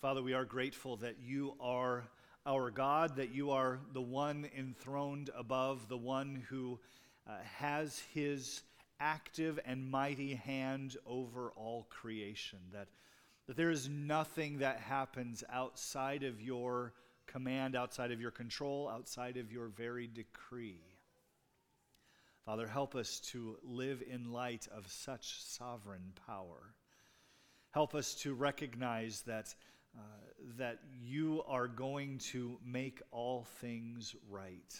Father, we are grateful that you are our God, that you are the one enthroned above, the one who uh, has his active and mighty hand over all creation, that, that there is nothing that happens outside of your command, outside of your control, outside of your very decree. Father, help us to live in light of such sovereign power. Help us to recognize that, uh, that you are going to make all things right.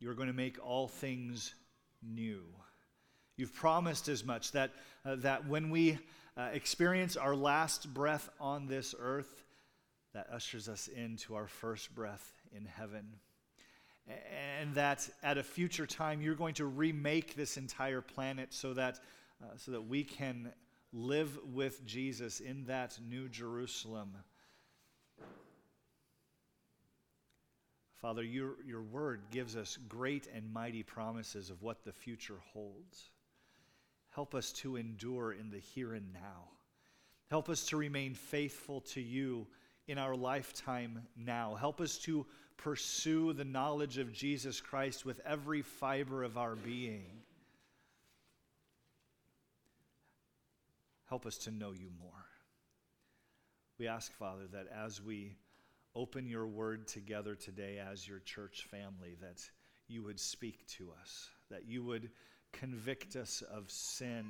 You are going to make all things new. You've promised as much that, uh, that when we uh, experience our last breath on this earth, that ushers us into our first breath in heaven. And that at a future time, you're going to remake this entire planet so that, uh, so that we can live with Jesus in that new Jerusalem. Father, your, your word gives us great and mighty promises of what the future holds. Help us to endure in the here and now. Help us to remain faithful to you in our lifetime now. Help us to pursue the knowledge of Jesus Christ with every fiber of our being. Help us to know you more. We ask, Father, that as we open your word together today as your church family, that you would speak to us, that you would convict us of sin,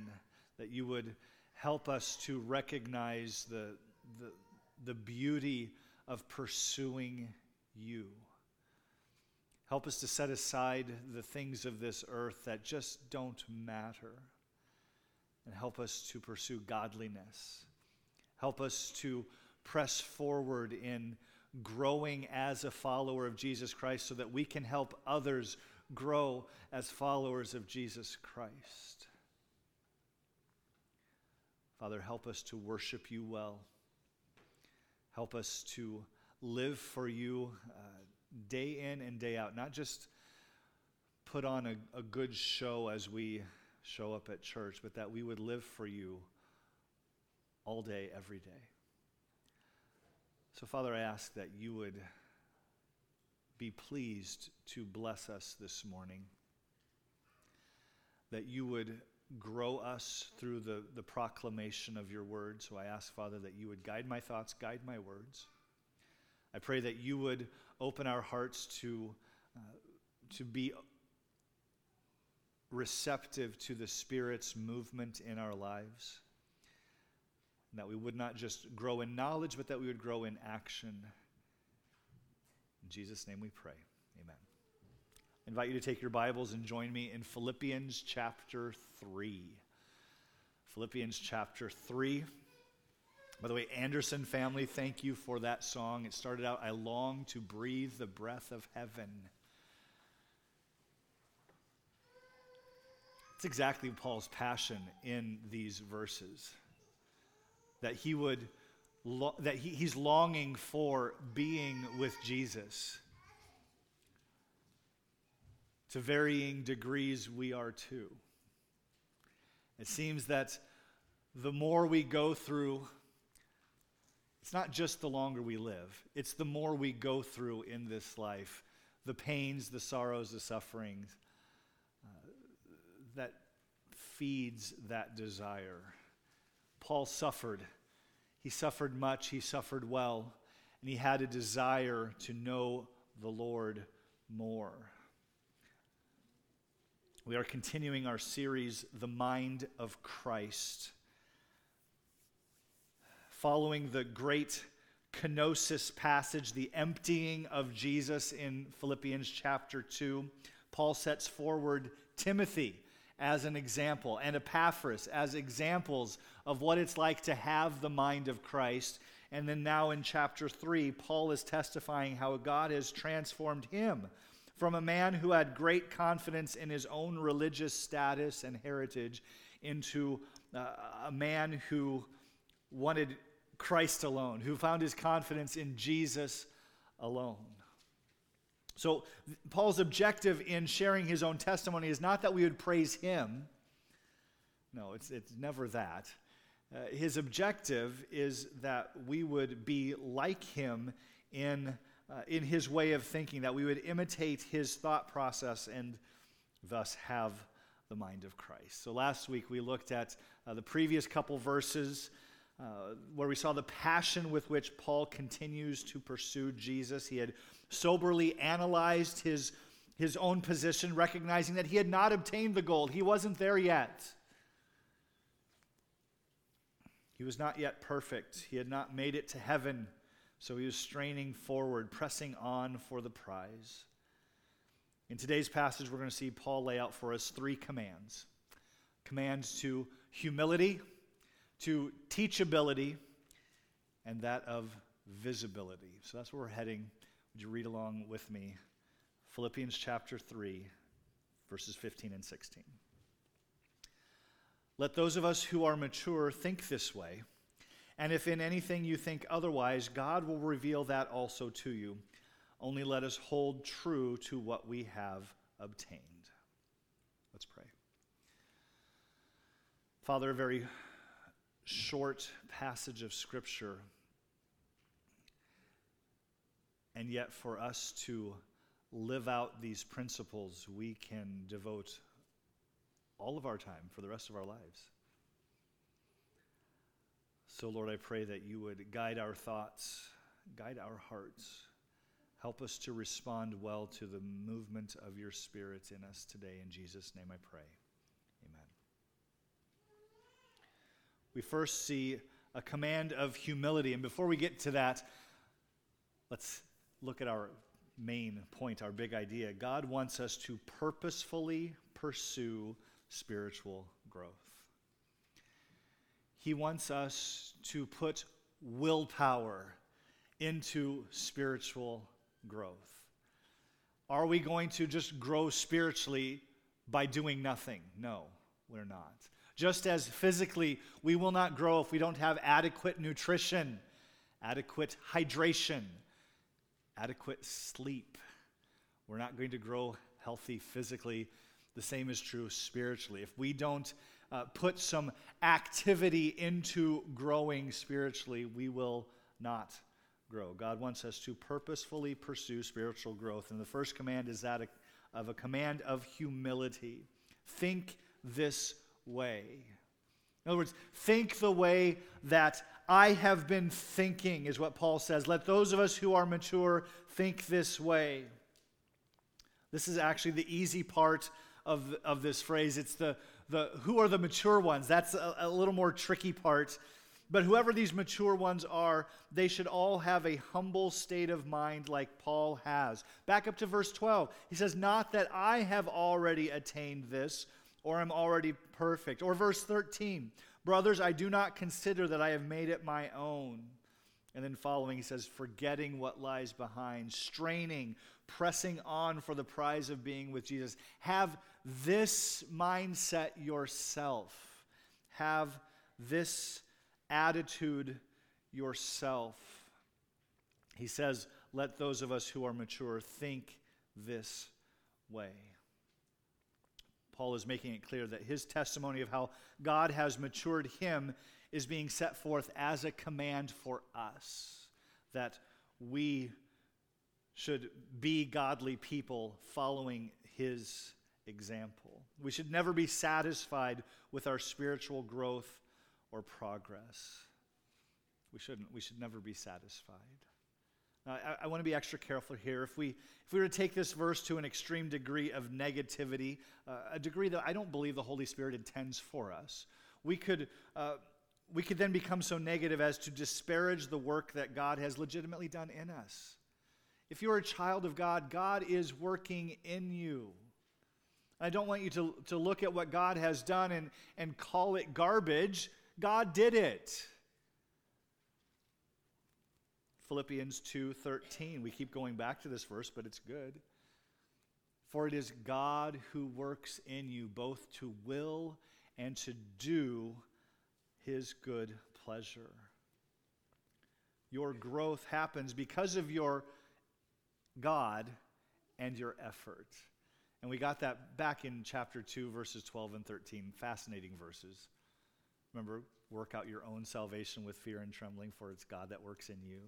that you would help us to recognize the, the, the beauty of pursuing you. Help us to set aside the things of this earth that just don't matter. And help us to pursue godliness. Help us to press forward in growing as a follower of Jesus Christ so that we can help others grow as followers of Jesus Christ. Father, help us to worship you well. Help us to live for you uh, day in and day out, not just put on a, a good show as we show up at church, but that we would live for you all day, every day. So, Father, I ask that you would be pleased to bless us this morning, that you would grow us through the, the proclamation of your word. So I ask, Father, that you would guide my thoughts, guide my words. I pray that you would open our hearts to, uh, to be receptive to the Spirit's movement in our lives and that we would not just grow in knowledge, but that we would grow in action. In Jesus' name we pray. Amen. I invite you to take your Bibles and join me in Philippians chapter 3. Philippians chapter 3. By the way, Anderson family, thank you for that song. It started out, I long to breathe the breath of heaven. It's exactly Paul's passion in these verses that he would that he, he's longing for being with Jesus. To varying degrees, we are too. It seems that the more we go through, it's not just the longer we live, it's the more we go through in this life the pains, the sorrows, the sufferings feeds that desire. Paul suffered. He suffered much, he suffered well, and he had a desire to know the Lord more. We are continuing our series, The Mind of Christ. Following the great kenosis passage, the emptying of Jesus in Philippians chapter 2, Paul sets forward Timothy as an example and Epaphras as examples of what it's like to have the mind of Christ. And then now in chapter 3, Paul is testifying how God has transformed him from a man who had great confidence in his own religious status and heritage into uh, a man who wanted Christ alone, who found his confidence in Jesus alone. So, Paul's objective in sharing his own testimony is not that we would praise him. No, it's, it's never that. Uh, his objective is that we would be like him in, uh, in his way of thinking, that we would imitate his thought process and thus have the mind of Christ. So last week we looked at uh, the previous couple verses uh, where we saw the passion with which Paul continues to pursue Jesus. He had soberly analyzed his, his own position, recognizing that he had not obtained the goal, he wasn't there yet. He was not yet perfect. He had not made it to heaven, so he was straining forward, pressing on for the prize. In today's passage, we're going to see Paul lay out for us three commands commands to humility, to teachability, and that of visibility. So that's where we're heading. Would you read along with me? Philippians chapter 3, verses 15 and 16. Let those of us who are mature think this way. And if in anything you think otherwise, God will reveal that also to you. Only let us hold true to what we have obtained. Let's pray. Father, very short passage of Scripture, and yet for us to live out these principles, we can devote all of our time for the rest of our lives. So, Lord, I pray that you would guide our thoughts, guide our hearts. Help us to respond well to the movement of your Spirit in us today. In Jesus' name I pray. Amen. We first see a command of humility. And before we get to that, let's look at our main point, our big idea. God wants us to purposefully pursue spiritual growth. He wants us to put willpower into spiritual growth. Are we going to just grow spiritually by doing nothing? No, we're not. Just as physically, we will not grow if we don't have adequate nutrition, adequate hydration, adequate sleep. We're not going to grow healthy physically the same is true spiritually. If we don't uh, put some activity into growing spiritually, we will not grow. God wants us to purposefully pursue spiritual growth. And the first command is that of a command of humility. Think this way. In other words, think the way that I have been thinking, is what Paul says. Let those of us who are mature think this way. This is actually the easy part of, of this phrase. It's the, the who are the mature ones. That's a, a little more tricky part. But whoever these mature ones are, they should all have a humble state of mind like Paul has. Back up to verse 12. He says, Not that I have already attained this or I'm already perfect. Or verse 13, Brothers, I do not consider that I have made it my own. And then following, he says, Forgetting what lies behind, straining, pressing on for the prize of being with Jesus. Have this mindset yourself. Have this attitude yourself. He says, Let those of us who are mature think this way. Paul is making it clear that his testimony of how God has matured him is being set forth as a command for us that we should be godly people following his example. We should never be satisfied with our spiritual growth or progress. We shouldn't. We should never be satisfied. Now, I, I want to be extra careful here. If we, if we were to take this verse to an extreme degree of negativity, uh, a degree that I don't believe the Holy Spirit intends for us, we could, uh, we could then become so negative as to disparage the work that God has legitimately done in us. If you're a child of God, God is working in you. I don't want you to, to look at what God has done and, and call it garbage. God did it. Philippians 2:13. We keep going back to this verse, but it's good. For it is God who works in you both to will and to do his good pleasure. Your growth happens because of your God and your effort. And we got that back in chapter 2, verses 12 and 13. Fascinating verses. Remember, work out your own salvation with fear and trembling, for it's God that works in you.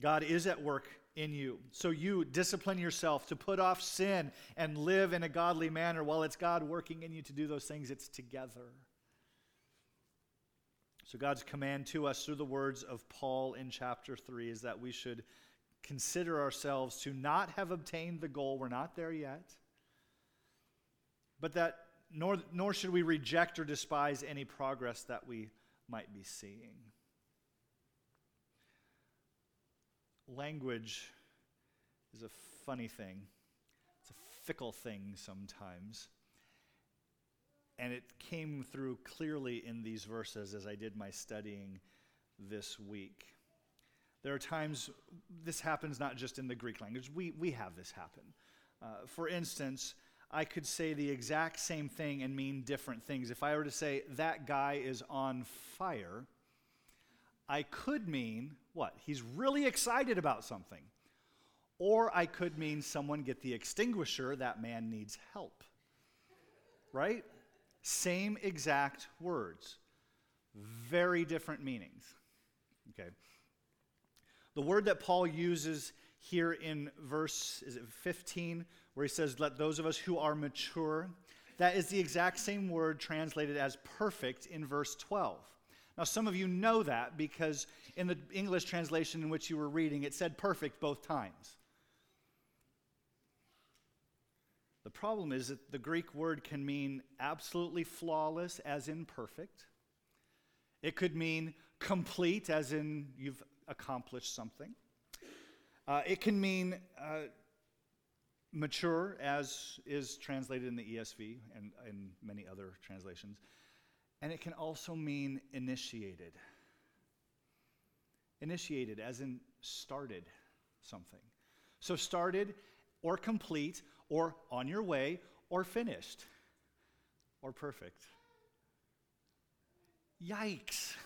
God is at work in you. So you discipline yourself to put off sin and live in a godly manner. While it's God working in you to do those things, it's together. So, God's command to us through the words of Paul in chapter 3 is that we should consider ourselves to not have obtained the goal. We're not there yet. But that nor, nor should we reject or despise any progress that we might be seeing. Language is a funny thing, it's a fickle thing sometimes. And it came through clearly in these verses as I did my studying this week. There are times, this happens not just in the Greek language, we, we have this happen. Uh, for instance, I could say the exact same thing and mean different things. If I were to say, that guy is on fire, I could mean what? He's really excited about something. Or I could mean someone get the extinguisher, that man needs help. Right? Same exact words, very different meanings. Okay. The word that Paul uses here in verse is it 15 where he says let those of us who are mature that is the exact same word translated as perfect in verse 12 now some of you know that because in the english translation in which you were reading it said perfect both times. The problem is that the greek word can mean absolutely flawless as in perfect. It could mean complete as in you've accomplished something. Uh, it can mean uh, mature, as is translated in the ESV and in many other translations. And it can also mean initiated. Initiated, as in started something. So, started or complete or on your way or finished or perfect. Yikes.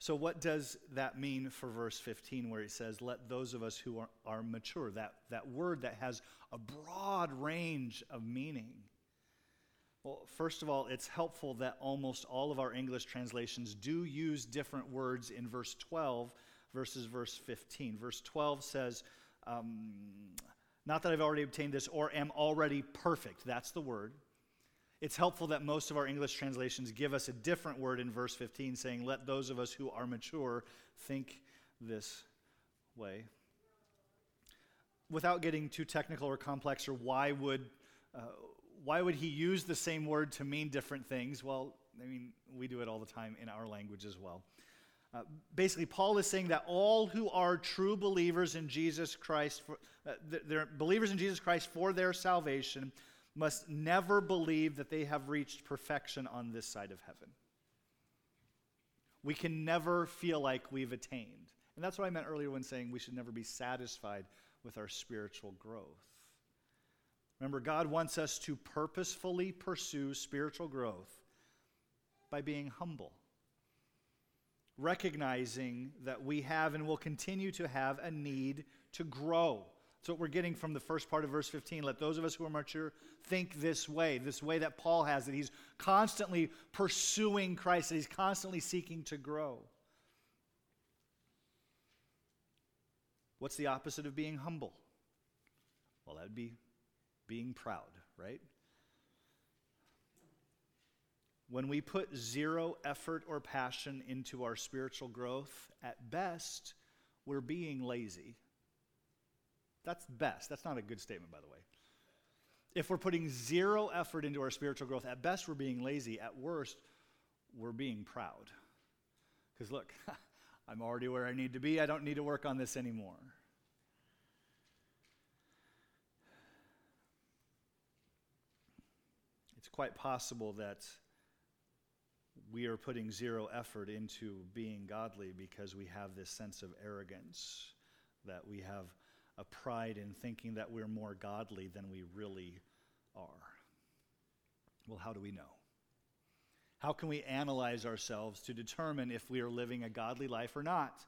So, what does that mean for verse 15, where he says, Let those of us who are, are mature, that, that word that has a broad range of meaning? Well, first of all, it's helpful that almost all of our English translations do use different words in verse 12 versus verse 15. Verse 12 says, um, Not that I've already obtained this or am already perfect. That's the word. It's helpful that most of our English translations give us a different word in verse 15 saying, Let those of us who are mature think this way. Without getting too technical or complex, or why would, uh, why would he use the same word to mean different things? Well, I mean, we do it all the time in our language as well. Uh, basically, Paul is saying that all who are true believers in Jesus Christ, for, uh, they're believers in Jesus Christ for their salvation, must never believe that they have reached perfection on this side of heaven. We can never feel like we've attained. And that's what I meant earlier when saying we should never be satisfied with our spiritual growth. Remember, God wants us to purposefully pursue spiritual growth by being humble, recognizing that we have and will continue to have a need to grow that's what we're getting from the first part of verse 15. Let those of us who are mature think this way, this way that Paul has, that he's constantly pursuing Christ, that he's constantly seeking to grow. What's the opposite of being humble? Well, that would be being proud, right? When we put zero effort or passion into our spiritual growth, at best, we're being lazy. That's best. That's not a good statement, by the way. If we're putting zero effort into our spiritual growth, at best we're being lazy. At worst, we're being proud. Because look, I'm already where I need to be. I don't need to work on this anymore. It's quite possible that we are putting zero effort into being godly because we have this sense of arrogance, that we have a pride in thinking that we're more godly than we really are. Well, how do we know? How can we analyze ourselves to determine if we are living a godly life or not?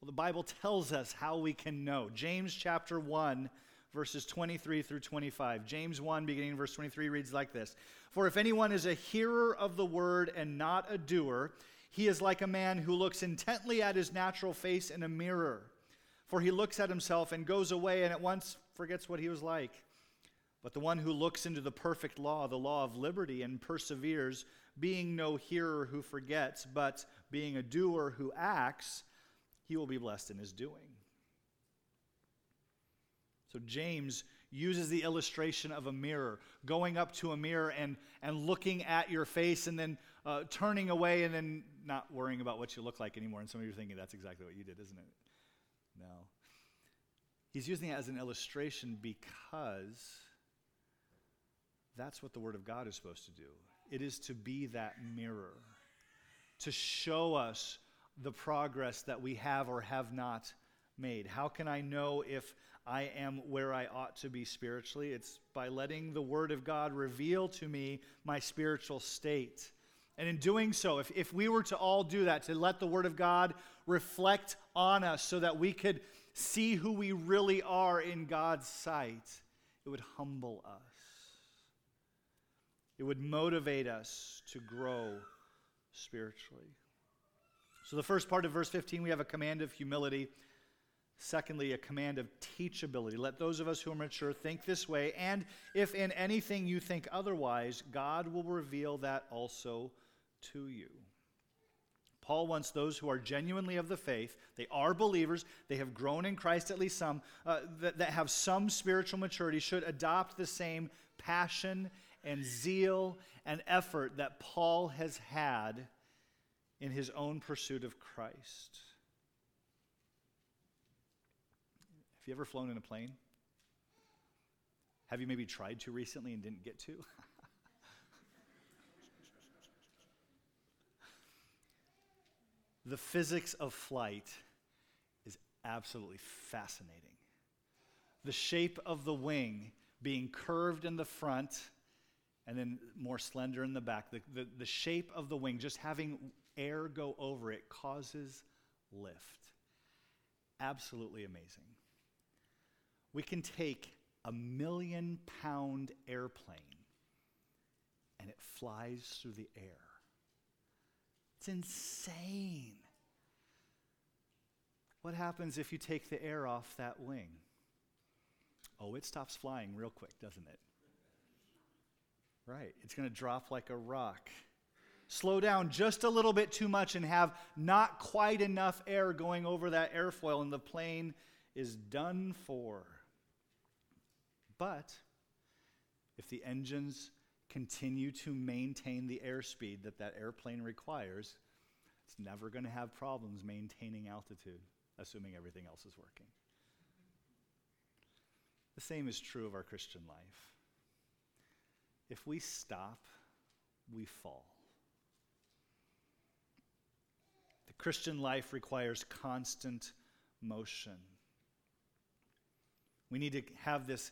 Well, the Bible tells us how we can know. James chapter 1, verses 23 through 25. James 1, beginning in verse 23, reads like this For if anyone is a hearer of the word and not a doer, he is like a man who looks intently at his natural face in a mirror. For he looks at himself and goes away and at once forgets what he was like. But the one who looks into the perfect law, the law of liberty, and perseveres, being no hearer who forgets, but being a doer who acts, he will be blessed in his doing. So James uses the illustration of a mirror, going up to a mirror and, and looking at your face and then uh, turning away and then not worrying about what you look like anymore. And some of you are thinking that's exactly what you did, isn't it? No. He's using it as an illustration because that's what the Word of God is supposed to do. It is to be that mirror, to show us the progress that we have or have not made. How can I know if I am where I ought to be spiritually? It's by letting the Word of God reveal to me my spiritual state. And in doing so, if, if we were to all do that, to let the Word of God reflect on us so that we could see who we really are in God's sight, it would humble us. It would motivate us to grow spiritually. So, the first part of verse 15, we have a command of humility. Secondly, a command of teachability. Let those of us who are mature think this way, and if in anything you think otherwise, God will reveal that also to you. Paul wants those who are genuinely of the faith, they are believers, they have grown in Christ, at least some, uh, that, that have some spiritual maturity, should adopt the same passion and zeal and effort that Paul has had in his own pursuit of Christ. Have you ever flown in a plane? Have you maybe tried to recently and didn't get to? the physics of flight is absolutely fascinating. The shape of the wing being curved in the front and then more slender in the back. The, the, the shape of the wing, just having air go over it, causes lift. Absolutely amazing. We can take a million pound airplane and it flies through the air. It's insane. What happens if you take the air off that wing? Oh, it stops flying real quick, doesn't it? Right. It's going to drop like a rock. Slow down just a little bit too much and have not quite enough air going over that airfoil, and the plane is done for. But if the engines continue to maintain the airspeed that that airplane requires, it's never going to have problems maintaining altitude, assuming everything else is working. The same is true of our Christian life. If we stop, we fall. The Christian life requires constant motion. We need to have this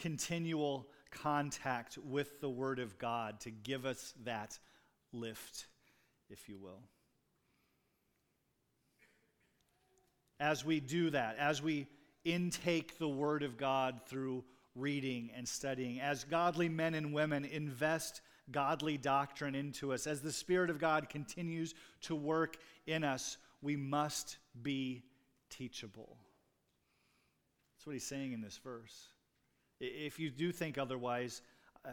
continual contact with the Word of God to give us that lift, if you will. As we do that, as we intake the Word of God through reading and studying, as godly men and women invest godly doctrine into us, as the Spirit of God continues to work in us, we must be teachable. That's what he's saying in this verse. If you do think otherwise, uh,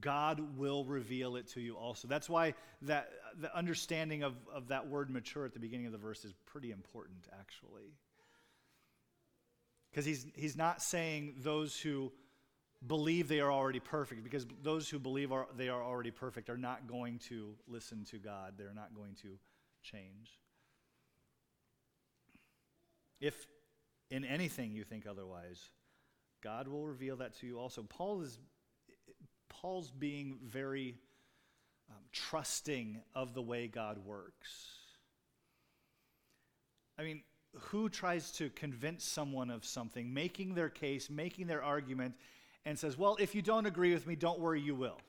God will reveal it to you also. That's why that the understanding of, of that word mature at the beginning of the verse is pretty important, actually. Because he's, he's not saying those who believe they are already perfect, because those who believe are, they are already perfect are not going to listen to God. They're not going to change. If in anything you think otherwise, God will reveal that to you also. Paul is Paul's being very um, trusting of the way God works. I mean, who tries to convince someone of something, making their case, making their argument, and says, Well, if you don't agree with me, don't worry, you will.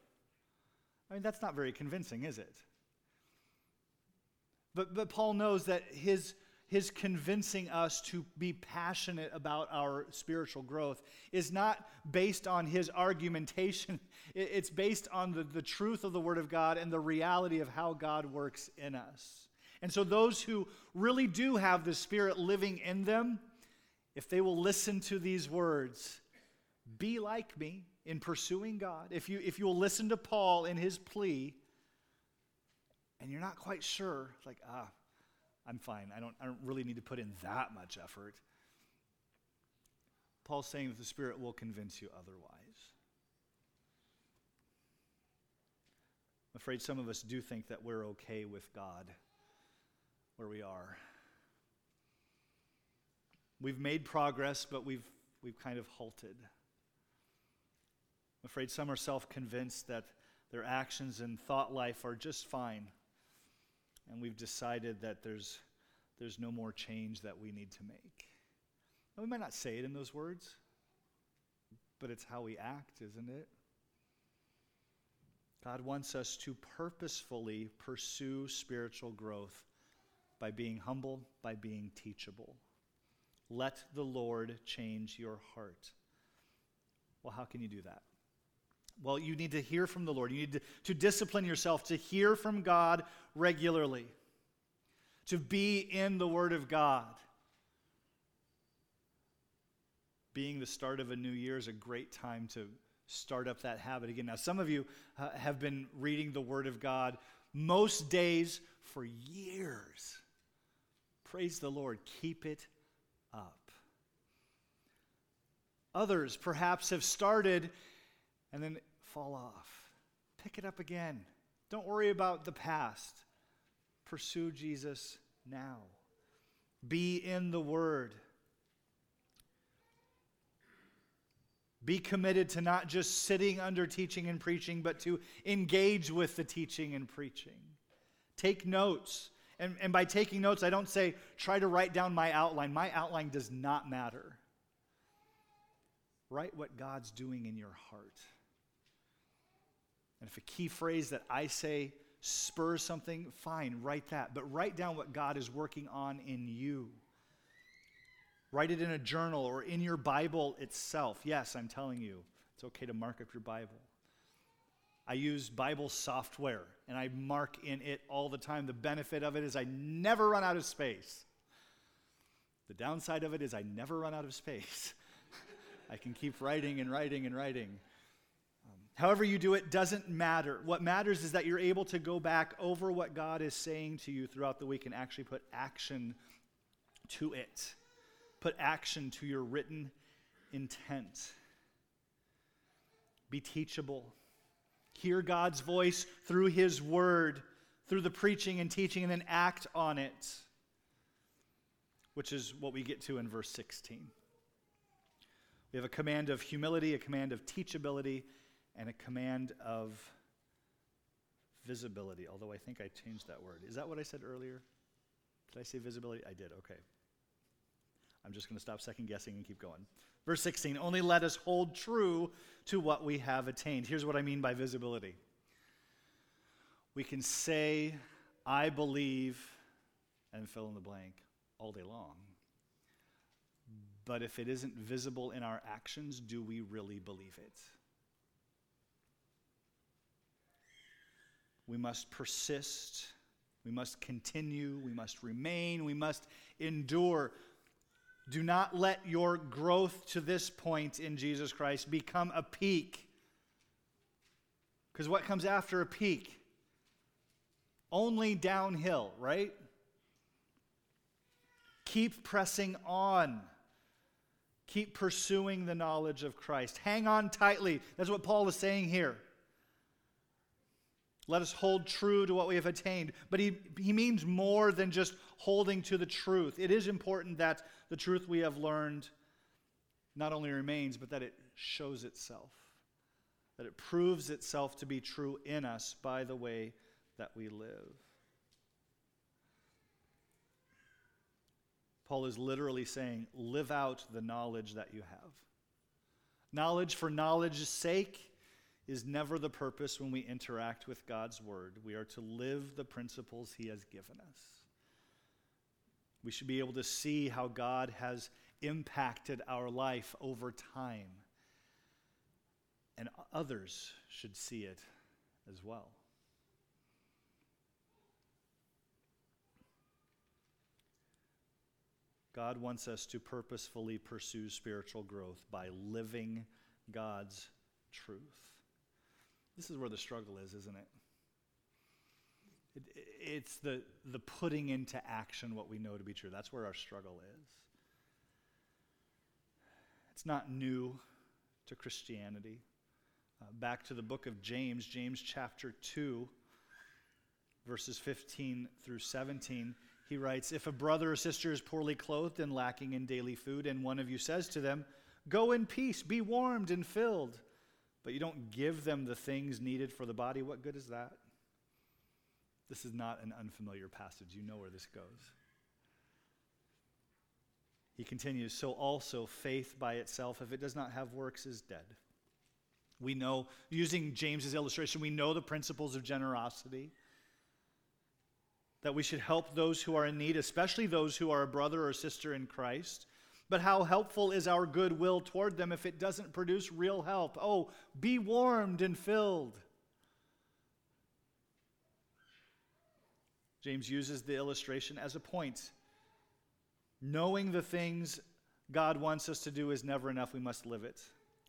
I mean, that's not very convincing, is it? But, but Paul knows that his, his convincing us to be passionate about our spiritual growth is not based on his argumentation. It's based on the, the truth of the Word of God and the reality of how God works in us. And so, those who really do have the Spirit living in them, if they will listen to these words, be like me in pursuing God, if you, if you will listen to Paul in his plea, and you're not quite sure, like, ah, I'm fine. I don't, I don't really need to put in that much effort. Paul's saying that the Spirit will convince you otherwise. I'm afraid some of us do think that we're okay with God where we are. We've made progress, but we've, we've kind of halted. I'm afraid some are self convinced that their actions and thought life are just fine and we've decided that there's, there's no more change that we need to make. We might not say it in those words, but it's how we act, isn't it? God wants us to purposefully pursue spiritual growth by being humble, by being teachable. Let the Lord change your heart. Well, how can you do that? Well, you need to hear from the Lord. You need to, to discipline yourself to hear from God regularly, to be in the Word of God. Being the start of a new year is a great time to start up that habit again. Now, some of you uh, have been reading the Word of God most days for years. Praise the Lord. Keep it up. Others perhaps have started and then fall off. Pick it up again. Don't worry about the past. Pursue Jesus now. Be in the Word. Be committed to not just sitting under teaching and preaching, but to engage with the teaching and preaching. Take notes. And, and by taking notes, I don't say try to write down my outline. My outline does not matter. Write what God's doing in your heart. And if a key phrase that I say spurs something, fine, write that. But write down what God is working on in you. Write it in a journal or in your Bible itself. Yes, I'm telling you, it's okay to mark up your Bible. I use Bible software and I mark in it all the time. The benefit of it is I never run out of space. The downside of it is I never run out of space. I can keep writing and writing and writing. However, you do it doesn't matter. What matters is that you're able to go back over what God is saying to you throughout the week and actually put action to it. Put action to your written intent. Be teachable. Hear God's voice through His word, through the preaching and teaching, and then act on it, which is what we get to in verse 16. We have a command of humility, a command of teachability, and a command of visibility, although I think I changed that word. Is that what I said earlier? Did I say visibility? I did, okay. I'm just going to stop second guessing and keep going. Verse 16 Only let us hold true to what we have attained. Here's what I mean by visibility we can say, I believe, and fill in the blank all day long. But if it isn't visible in our actions, do we really believe it? We must persist. We must continue. We must remain. We must endure. Do not let your growth to this point in Jesus Christ become a peak. Because what comes after a peak? Only downhill, right? Keep pressing on. Keep pursuing the knowledge of Christ. Hang on tightly. That's what Paul is saying here. Let us hold true to what we have attained. But he, he means more than just holding to the truth. It is important that the truth we have learned not only remains, but that it shows itself, that it proves itself to be true in us by the way that we live. Paul is literally saying, live out the knowledge that you have. Knowledge for knowledge's sake is never the purpose when we interact with God's word. We are to live the principles he has given us. We should be able to see how God has impacted our life over time. And others should see it as well. God wants us to purposefully pursue spiritual growth by living God's truth. This is where the struggle is, isn't it? it it's the, the putting into action what we know to be true. That's where our struggle is. It's not new to Christianity. Uh, back to the book of James, James chapter 2, verses 15 through 17 he writes If a brother or sister is poorly clothed and lacking in daily food, and one of you says to them, Go in peace, be warmed and filled, but you don't give them the things needed for the body, what good is that? This is not an unfamiliar passage. You know where this goes. He continues, So also faith by itself, if it does not have works, is dead. We know, using James's illustration, we know the principles of generosity that we should help those who are in need, especially those who are a brother or sister in Christ. But how helpful is our goodwill toward them if it doesn't produce real help? Oh, be warmed and filled. James uses the illustration as a point. Knowing the things God wants us to do is never enough, we must live it.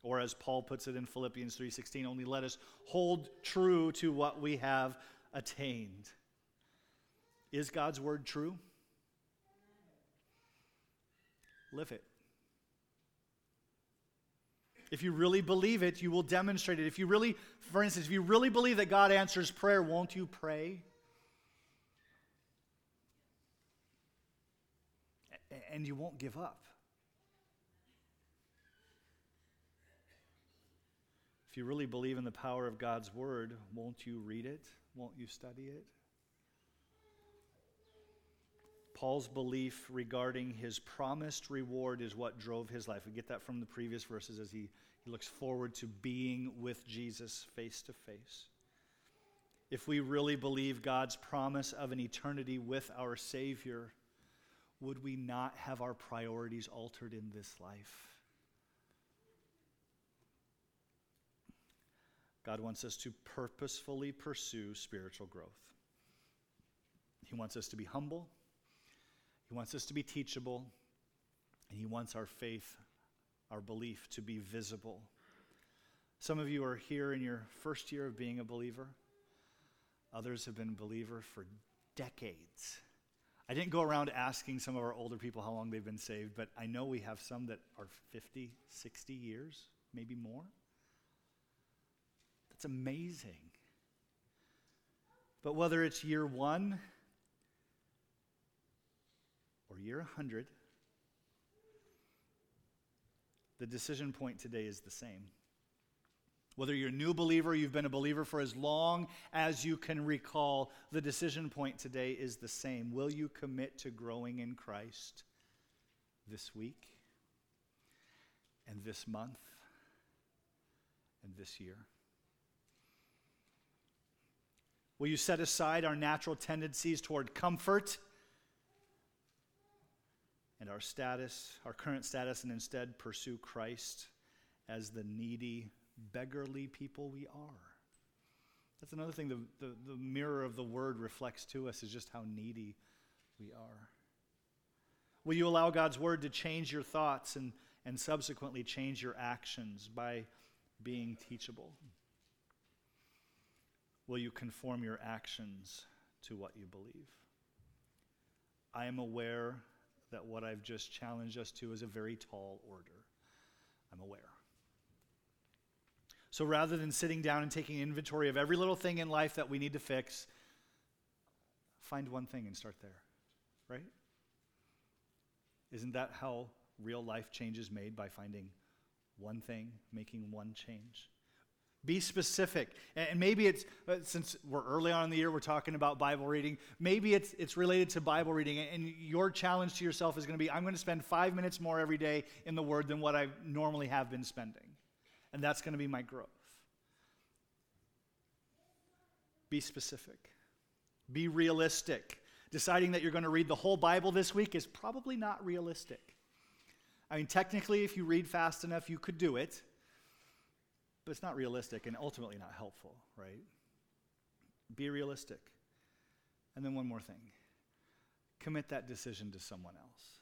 Or as Paul puts it in Philippians 3:16, only let us hold true to what we have attained. Is God's word true? Live it. If you really believe it, you will demonstrate it. If you really, for instance, if you really believe that God answers prayer, won't you pray? And you won't give up. If you really believe in the power of God's word, won't you read it? Won't you study it? Paul's belief regarding his promised reward is what drove his life. We get that from the previous verses as he, he looks forward to being with Jesus face to face. If we really believe God's promise of an eternity with our Savior, would we not have our priorities altered in this life? God wants us to purposefully pursue spiritual growth. He wants us to be humble. He wants us to be teachable, and He wants our faith, our belief to be visible. Some of you are here in your first year of being a believer. Others have been believer for decades. I didn't go around asking some of our older people how long they've been saved, but I know we have some that are 50, 60 years, maybe more. That's amazing. But whether it's year one, or year 100, the decision point today is the same. Whether you're a new believer, you've been a believer for as long as you can recall, the decision point today is the same. Will you commit to growing in Christ this week and this month and this year? Will you set aside our natural tendencies toward comfort and our status, our current status, and instead pursue Christ as the needy, beggarly people we are. That's another thing the, the, the, mirror of the word reflects to us is just how needy we are. Will you allow God's word to change your thoughts and, and subsequently change your actions by being teachable? Will you conform your actions to what you believe? I am aware that what I've just challenged us to is a very tall order. I'm aware. So rather than sitting down and taking inventory of every little thing in life that we need to fix, find one thing and start there, right? Isn't that how real life change is made by finding one thing, making one change? Be specific. And maybe it's, uh, since we're early on in the year, we're talking about Bible reading, maybe it's, it's related to Bible reading. And your challenge to yourself is going to be I'm going to spend five minutes more every day in the Word than what I normally have been spending. And that's going to be my growth. Be specific, be realistic. Deciding that you're going to read the whole Bible this week is probably not realistic. I mean, technically, if you read fast enough, you could do it, but it's not realistic and ultimately not helpful, right? Be realistic. And then one more thing commit that decision to someone else.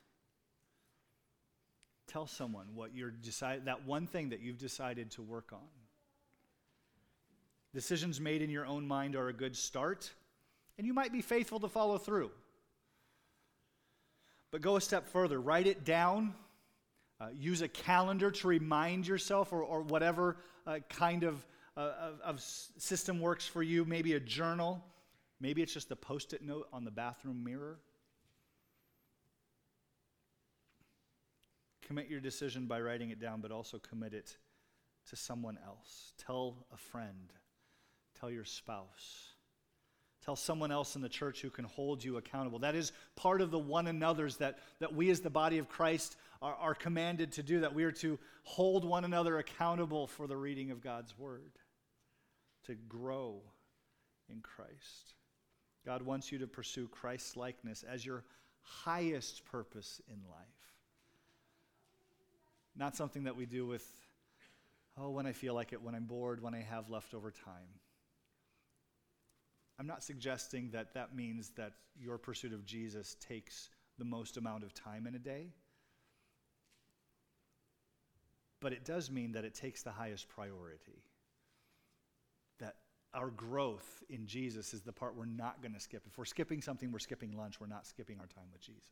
Tell someone what you're decide that one thing that you've decided to work on. Decisions made in your own mind are a good start, and you might be faithful to follow through. But go a step further, write it down, uh, use a calendar to remind yourself, or, or whatever uh, kind of, uh, of, of system works for you, maybe a journal. Maybe it's just a post it note on the bathroom mirror. Commit your decision by writing it down, but also commit it to someone else. Tell a friend, tell your spouse. Tell someone else in the church who can hold you accountable. That is part of the one another's that, that we as the body of Christ are, are commanded to do, that we are to hold one another accountable for the reading of God's word, to grow in Christ. God wants you to pursue Christ's likeness as your highest purpose in life. Not something that we do with, oh, when I feel like it, when I'm bored, when I have leftover time. I'm not suggesting that that means that your pursuit of Jesus takes the most amount of time in a day. But it does mean that it takes the highest priority. That our growth in Jesus is the part we're not going to skip. If we're skipping something, we're skipping lunch, we're not skipping our time with Jesus.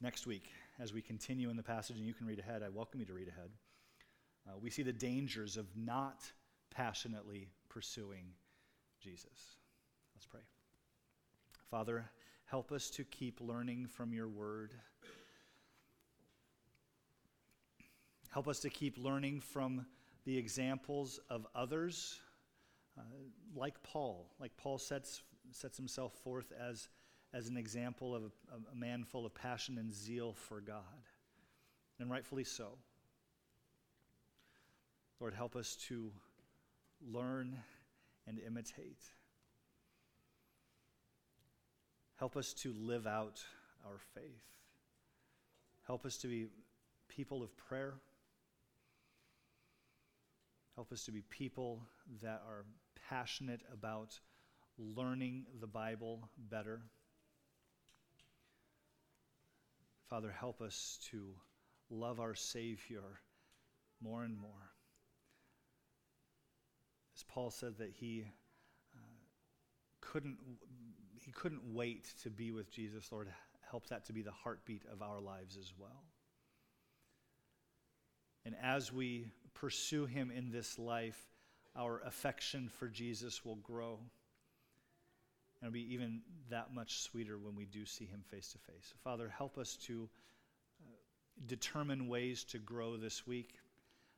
Next week, as we continue in the passage, and you can read ahead, I welcome you to read ahead. Uh, we see the dangers of not passionately pursuing Jesus. Let's pray. Father, help us to keep learning from your word. Help us to keep learning from the examples of others, uh, like Paul. Like Paul sets, sets himself forth as as an example of a, a man full of passion and zeal for God, and rightfully so. Lord, help us to learn and imitate. Help us to live out our faith. Help us to be people of prayer. Help us to be people that are passionate about learning the Bible better. Father, help us to love our Savior more and more. As Paul said that he uh, couldn't he couldn't wait to be with Jesus, Lord, help that to be the heartbeat of our lives as well. And as we pursue him in this life, our affection for Jesus will grow. And it'll be even that much sweeter when we do see him face to face. Father, help us to uh, determine ways to grow this week.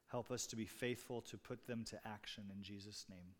Help us to be faithful to put them to action in Jesus' name.